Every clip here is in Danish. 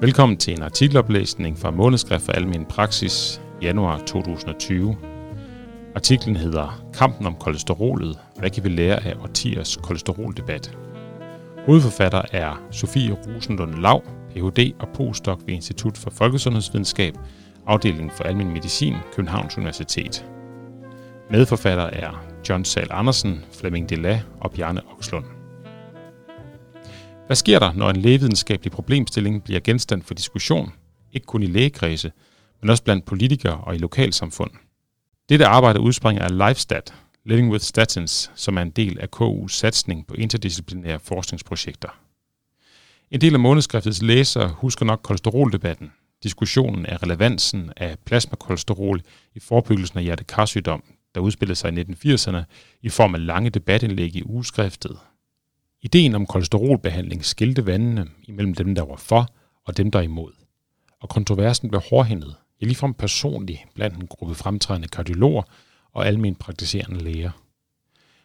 Velkommen til en artikeloplæsning fra Månedskrift for Almen Praksis, januar 2020. Artiklen hedder Kampen om kolesterolet. Hvad kan vi lære af årtiers kolesteroldebat? Hovedforfatter er Sofie Rosenlund Lav, Ph.D. og postdoc ved Institut for Folkesundhedsvidenskab, afdelingen for almen medicin, Københavns Universitet. Medforfatter er John Sal Andersen, Flemming Dela og Bjarne Okslund. Hvad sker der, når en lægevidenskabelig problemstilling bliver genstand for diskussion, ikke kun i lægekredse, men også blandt politikere og i lokalsamfund? Dette arbejde udspringer af LifeStat, Living with Statins, som er en del af KU's satsning på interdisciplinære forskningsprojekter. En del af månedskriftets læsere husker nok kolesteroldebatten, diskussionen af relevansen af plasmakolesterol i forebyggelsen af hjertekarsygdom, der udspillede sig i 1980'erne i form af lange debatindlæg i ugeskriftet. Ideen om kolesterolbehandling skilte vandene imellem dem, der var for og dem, der imod. Og kontroversen blev hårdhændet, ja ligefrem personligt blandt en gruppe fremtrædende kardiologer og almen praktiserende læger.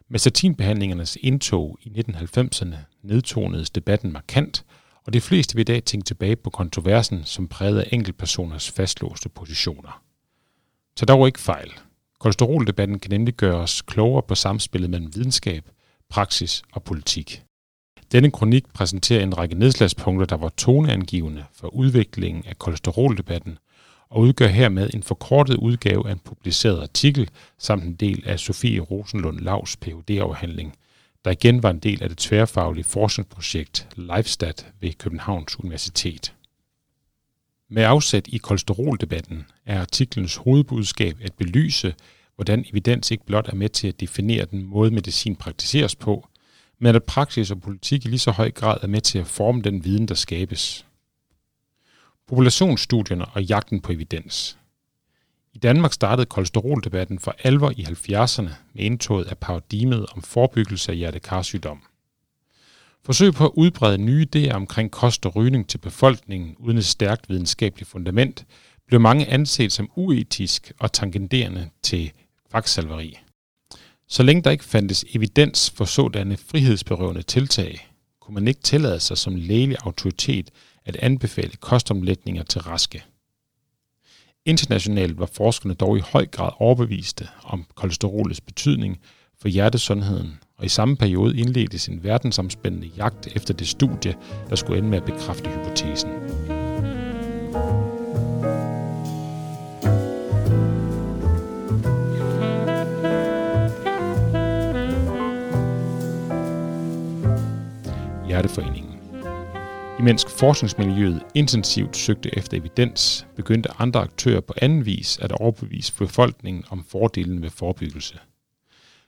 Med statinbehandlingernes indtog i 1990'erne nedtonedes debatten markant, og de fleste vil i dag tænke tilbage på kontroversen, som prægede af enkeltpersoners fastlåste positioner. Så dog ikke fejl. Kolesteroldebatten kan nemlig gøre os klogere på samspillet mellem videnskab, praksis og politik. Denne kronik præsenterer en række nedslagspunkter, der var toneangivende for udviklingen af kolesteroldebatten, og udgør hermed en forkortet udgave af en publiceret artikel samt en del af Sofie Rosenlund Lavs Ph.D.-afhandling, der igen var en del af det tværfaglige forskningsprojekt LifeStat ved Københavns Universitet. Med afsæt i kolesteroldebatten er artiklens hovedbudskab at belyse, hvordan evidens ikke blot er med til at definere den måde, medicin praktiseres på, men at praksis og politik i lige så høj grad er med til at forme den viden, der skabes. Populationsstudierne og jagten på evidens. I Danmark startede kolesteroldebatten for alvor i 70'erne med indtoget af paradigmet om forebyggelse af hjertekarsygdom. Forsøg på at udbrede nye idéer omkring kost og rygning til befolkningen uden et stærkt videnskabeligt fundament blev mange anset som uetisk og tangenderende til kvaksalveri. Så længe der ikke fandtes evidens for sådanne frihedsberøvende tiltag, kunne man ikke tillade sig som lægelig autoritet at anbefale kostomlægninger til raske. Internationalt var forskerne dog i høj grad overbeviste om kolesterolets betydning for hjertesundheden, og i samme periode indledtes en verdensomspændende jagt efter det studie, der skulle ende med at bekræfte hypotesen. Hjerteforeningen. Imens forskningsmiljøet intensivt søgte efter evidens, begyndte andre aktører på anden vis at overbevise befolkningen om fordelen ved forebyggelse.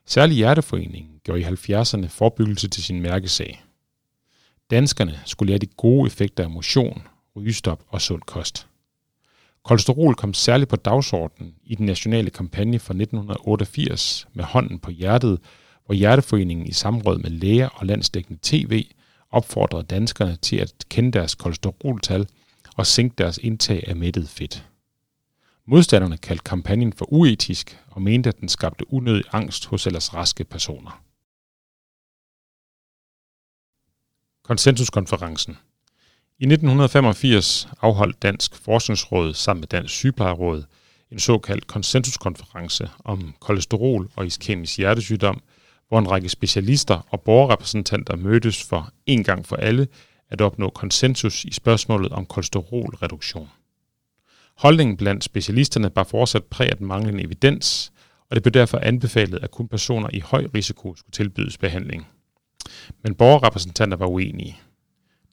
Særlig Hjerteforeningen gjorde i 70'erne forebyggelse til sin mærkesag. Danskerne skulle lære de gode effekter af motion, rygestop og sund kost. Kolesterol kom særligt på dagsordenen i den nationale kampagne fra 1988 med hånden på hjertet, hvor Hjerteforeningen i samråd med læger og landsdækkende tv opfordrede danskerne til at kende deres kolesteroltal og sænke deres indtag af mættet fedt. Modstanderne kaldte kampagnen for uetisk og mente, at den skabte unødig angst hos ellers raske personer. Konsensuskonferencen I 1985 afholdt Dansk Forskningsråd sammen med Dansk Sygeplejeråd en såkaldt konsensuskonference om kolesterol og iskemisk hjertesygdom – hvor en række specialister og borgerrepræsentanter mødtes for en gang for alle at opnå konsensus i spørgsmålet om kolesterolreduktion. Holdningen blandt specialisterne var fortsat præg af den manglende evidens, og det blev derfor anbefalet, at kun personer i høj risiko skulle tilbydes behandling. Men borgerrepræsentanter var uenige.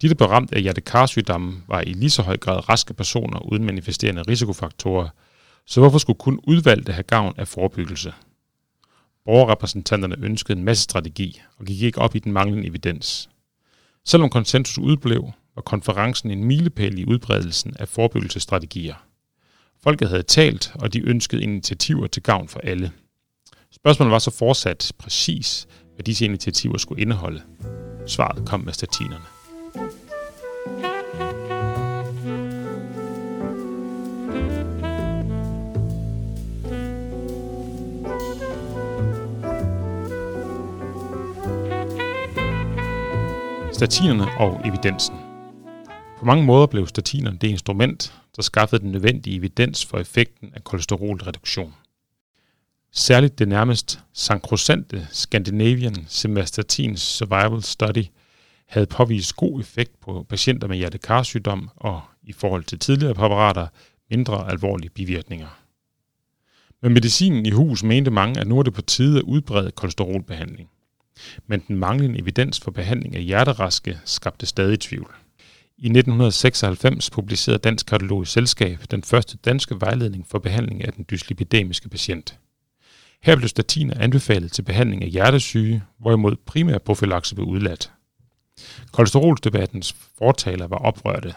De, der blev ramt af hjertekarsygdomme, var i lige så høj grad raske personer uden manifesterende risikofaktorer, så hvorfor skulle kun udvalgte have gavn af forebyggelse? Borgerrepræsentanterne ønskede en masse strategi og gik ikke op i den manglende evidens. Selvom konsensus udblev, var konferencen en milepæl i udbredelsen af forebyggelsesstrategier. Folket havde talt, og de ønskede initiativer til gavn for alle. Spørgsmålet var så fortsat præcis, hvad disse initiativer skulle indeholde. Svaret kom med statinerne. Statinerne og evidensen. På mange måder blev statinerne det instrument, der skaffede den nødvendige evidens for effekten af kolesterolreduktion. Særligt det nærmest sankrosante Scandinavian Simvastatin Survival Study havde påvist god effekt på patienter med hjertekarsygdom og i forhold til tidligere præparater mindre alvorlige bivirkninger. Med medicinen i hus mente mange, at nu er det på tide at udbrede kolesterolbehandling. Men den manglende evidens for behandling af hjerteraske skabte stadig tvivl. I 1996 publicerede Dansk Kardiologisk Selskab den første danske vejledning for behandling af den dyslipidemiske patient. Her blev statiner anbefalet til behandling af hjertesyge, hvorimod primær profilakse blev udladt. Kolesteroldebattens fortaler var oprørte.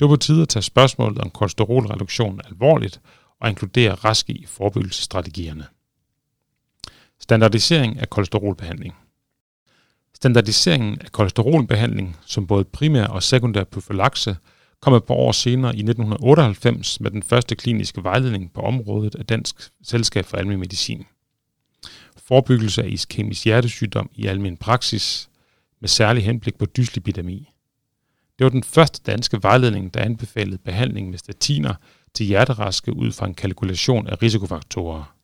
Det var på tide at tage spørgsmålet om kolesterolreduktion alvorligt og inkludere raske i forebyggelsesstrategierne. Standardisering af kolesterolbehandling. Standardiseringen af kolesterolbehandling som både primær og sekundær profilakse kom et par år senere i 1998 med den første kliniske vejledning på området af Dansk Selskab for Almen Medicin. Forebyggelse af iskemisk hjertesygdom i almen praksis med særlig henblik på dyslipidemi. Det var den første danske vejledning, der anbefalede behandling med statiner til hjerteraske ud fra en kalkulation af risikofaktorer.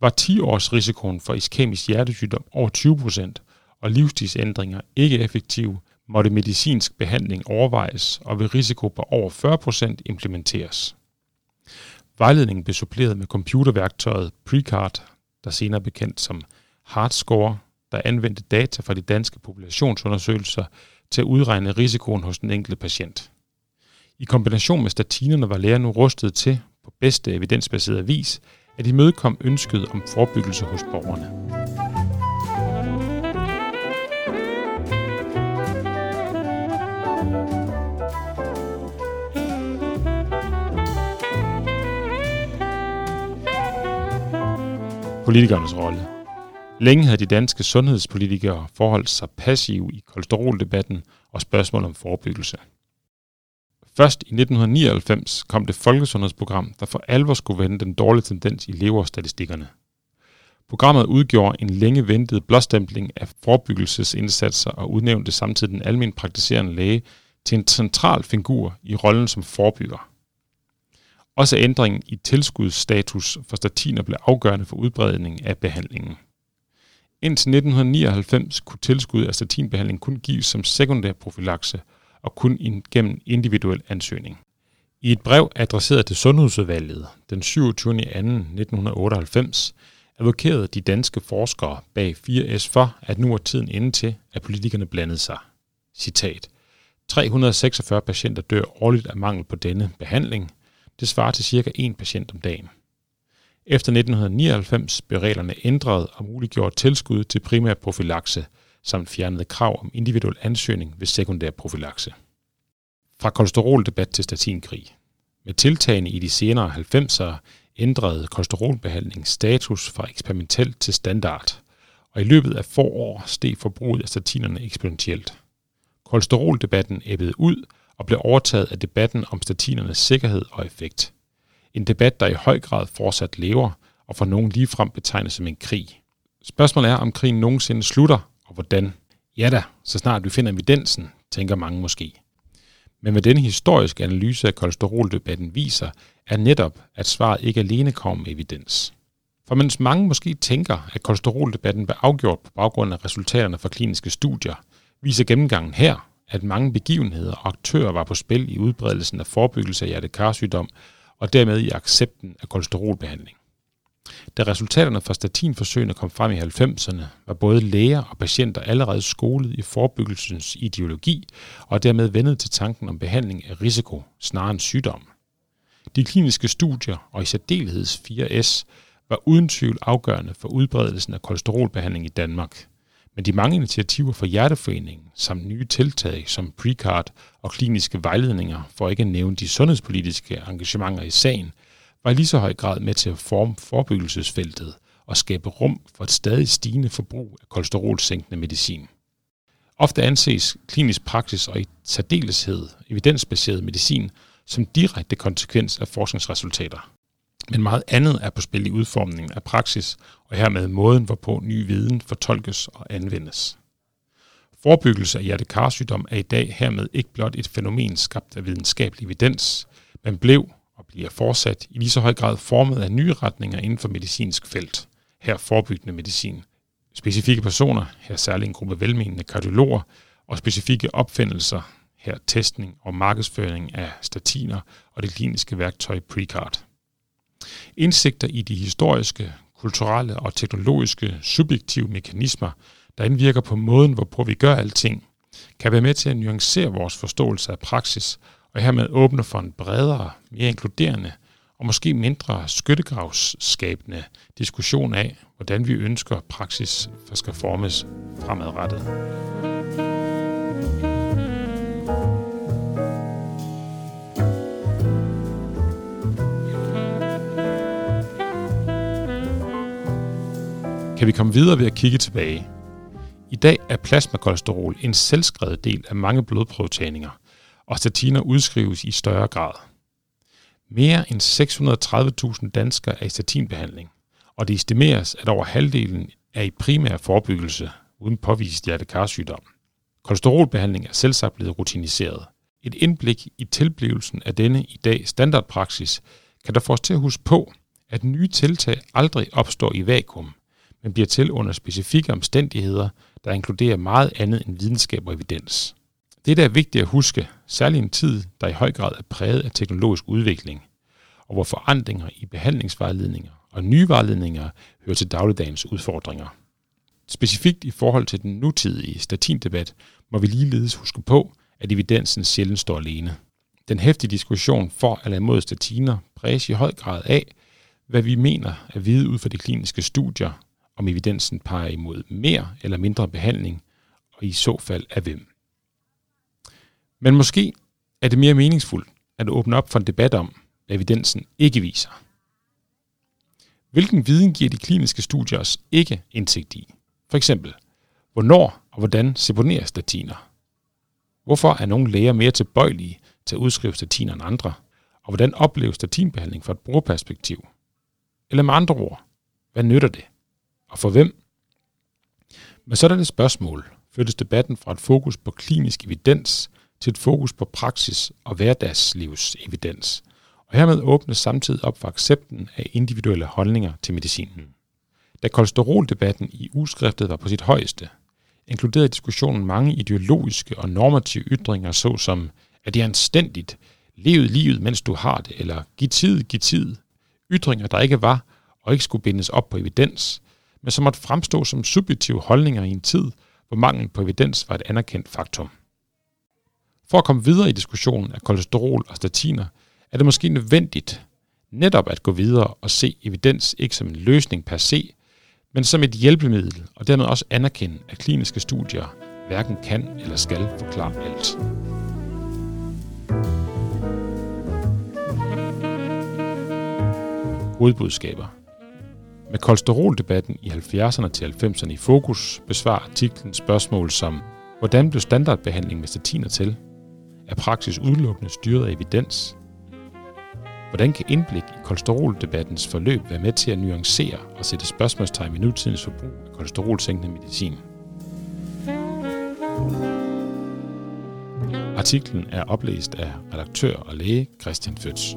Var 10 års risikoen for iskemisk hjertesygdom over 20 procent, og livsstilsændringer ikke effektive, måtte medicinsk behandling overvejes og ved risiko på over 40% implementeres. Vejledningen blev suppleret med computerværktøjet Precard, der senere bekendt som Hardscore, der anvendte data fra de danske populationsundersøgelser til at udregne risikoen hos den enkelte patient. I kombination med statinerne var læger nu rustet til, på bedste evidensbaseret vis, at imødekomme ønsket om forebyggelse hos borgerne. Politikernes rolle. Længe havde de danske sundhedspolitikere forholdt sig passive i kolesteroldebatten og spørgsmål om forebyggelse. Først i 1999 kom det folkesundhedsprogram, der for alvor skulle vende den dårlige tendens i leverstatistikkerne. Programmet udgjorde en længe ventet blåstempling af forebyggelsesindsatser og udnævnte samtidig den almen praktiserende læge til en central figur i rollen som forebygger. Også ændringen i tilskudsstatus for statiner blev afgørende for udbredningen af behandlingen. Indtil 1999 kunne tilskud af statinbehandling kun gives som sekundær profilakse og kun gennem individuel ansøgning. I et brev adresseret til Sundhedsudvalget den 27. 2. 1998 advokerede de danske forskere bag 4S for, at nu er tiden inde til, at politikerne blandede sig. Citat. 346 patienter dør årligt af mangel på denne behandling. Det svarer til cirka en patient om dagen. Efter 1999 blev reglerne ændret og muliggjort tilskud til primær profilakse, samt fjernede krav om individuel ansøgning ved sekundær profilakse. Fra kolesteroldebat til statinkrig. Med tiltagene i de senere 90'ere ændrede kolesterolbehandling status fra eksperimentelt til standard, og i løbet af få år steg forbruget af statinerne eksponentielt. Kolesteroldebatten æbbede ud og blev overtaget af debatten om statinernes sikkerhed og effekt – en debat, der i høj grad fortsat lever, og for nogen ligefrem betegnes som en krig. Spørgsmålet er, om krigen nogensinde slutter, og hvordan. Ja da, så snart vi finder evidensen, tænker mange måske. Men hvad denne historiske analyse af kolesteroldebatten viser, er netop, at svaret ikke alene kommer med evidens. For mens mange måske tænker, at kolesteroldebatten blev afgjort på baggrund af resultaterne fra kliniske studier, viser gennemgangen her, at mange begivenheder og aktører var på spil i udbredelsen af forebyggelse af hjertekarsygdom og dermed i accepten af kolesterolbehandling. Da resultaterne fra statinforsøgene kom frem i 90'erne, var både læger og patienter allerede skolet i forebyggelsens ideologi og dermed vendet til tanken om behandling af risiko snarere end sygdom. De kliniske studier, og i særdeleshed 4S, var uden tvivl afgørende for udbredelsen af kolesterolbehandling i Danmark – men de mange initiativer fra Hjerteforeningen, samt nye tiltag som Precard og kliniske vejledninger, for ikke at nævne de sundhedspolitiske engagementer i sagen, var i lige så høj grad med til at forme forebyggelsesfeltet og skabe rum for et stadig stigende forbrug af kolesterolsænkende medicin. Ofte anses klinisk praksis og i særdeleshed evidensbaseret medicin som direkte konsekvens af forskningsresultater. Men meget andet er på spil i udformningen af praksis, og hermed måden, hvorpå ny viden fortolkes og anvendes. Forebyggelse af hjertekarsygdom er i dag hermed ikke blot et fænomen skabt af videnskabelig evidens, men blev og bliver fortsat i lige så høj grad formet af nye retninger inden for medicinsk felt, her forebyggende medicin. Specifikke personer, her særlig en gruppe velmenende kardiologer, og specifikke opfindelser, her testning og markedsføring af statiner og det kliniske værktøj Precard. Indsigter i de historiske, kulturelle og teknologiske subjektive mekanismer, der indvirker på måden, hvorpå vi gør alting, kan være med til at nuancere vores forståelse af praksis, og hermed åbne for en bredere, mere inkluderende og måske mindre skyttegravsskabende diskussion af, hvordan vi ønsker praksis skal formes fremadrettet. Kan vi komme videre ved at kigge tilbage. I dag er plasmakolesterol en selvskrevet del af mange blodprøvetagninger, og statiner udskrives i større grad. Mere end 630.000 danskere er i statinbehandling, og det estimeres, at over halvdelen er i primær forebyggelse uden påvist hjertekarsygdom. Kolesterolbehandling er selvsagt blevet rutiniseret. Et indblik i tilblivelsen af denne i dag standardpraksis kan der få os til at huske på, at nye tiltag aldrig opstår i vakuum, men bliver til under specifikke omstændigheder, der inkluderer meget andet end videnskab og evidens. Det er vigtigt at huske, særligt i en tid, der i høj grad er præget af teknologisk udvikling, og hvor forandringer i behandlingsvejledninger og nye vejledninger hører til dagligdagens udfordringer. Specifikt i forhold til den nutidige statindebat må vi ligeledes huske på, at evidensen sjældent står alene. Den hæftige diskussion for eller imod statiner præges i høj grad af, hvad vi mener at vide ud fra de kliniske studier om evidensen peger imod mere eller mindre behandling, og i så fald af hvem. Men måske er det mere meningsfuldt at åbne op for en debat om, hvad evidensen ikke viser. Hvilken viden giver de kliniske studier os ikke indsigt i? For eksempel, hvornår og hvordan seponeres statiner? Hvorfor er nogle læger mere tilbøjelige til at udskrive statiner end andre? Og hvordan opleves statinbehandling fra et brugerperspektiv? Eller med andre ord, hvad nytter det? Og for hvem? Men så er der et spørgsmål flyttes debatten fra et fokus på klinisk evidens til et fokus på praksis og hverdagslivs evidens, og hermed åbnes samtidig op for accepten af individuelle holdninger til medicinen. Da kolesteroldebatten i uskriftet var på sit højeste, inkluderede diskussionen mange ideologiske og normative ytringer, såsom, at det er anstændigt, levet livet, mens du har det, eller giv tid, giv tid. Ytringer, der ikke var og ikke skulle bindes op på evidens, men som måtte fremstå som subjektive holdninger i en tid, hvor mangel på evidens var et anerkendt faktum. For at komme videre i diskussionen af kolesterol og statiner, er det måske nødvendigt netop at gå videre og se evidens ikke som en løsning per se, men som et hjælpemiddel, og dermed også anerkende, at kliniske studier hverken kan eller skal forklare alt. Hovedbudskaber med kolesteroldebatten i 70'erne til 90'erne i fokus besvarer artiklen spørgsmål som, hvordan blev standardbehandling med statiner til? Er praksis udelukkende styret af evidens? Hvordan kan indblik i kolesteroldebattens forløb være med til at nuancere og sætte spørgsmålstegn ved nutidens forbrug af kolesterolsænkende medicin? Artiklen er oplæst af redaktør og læge Christian Føds.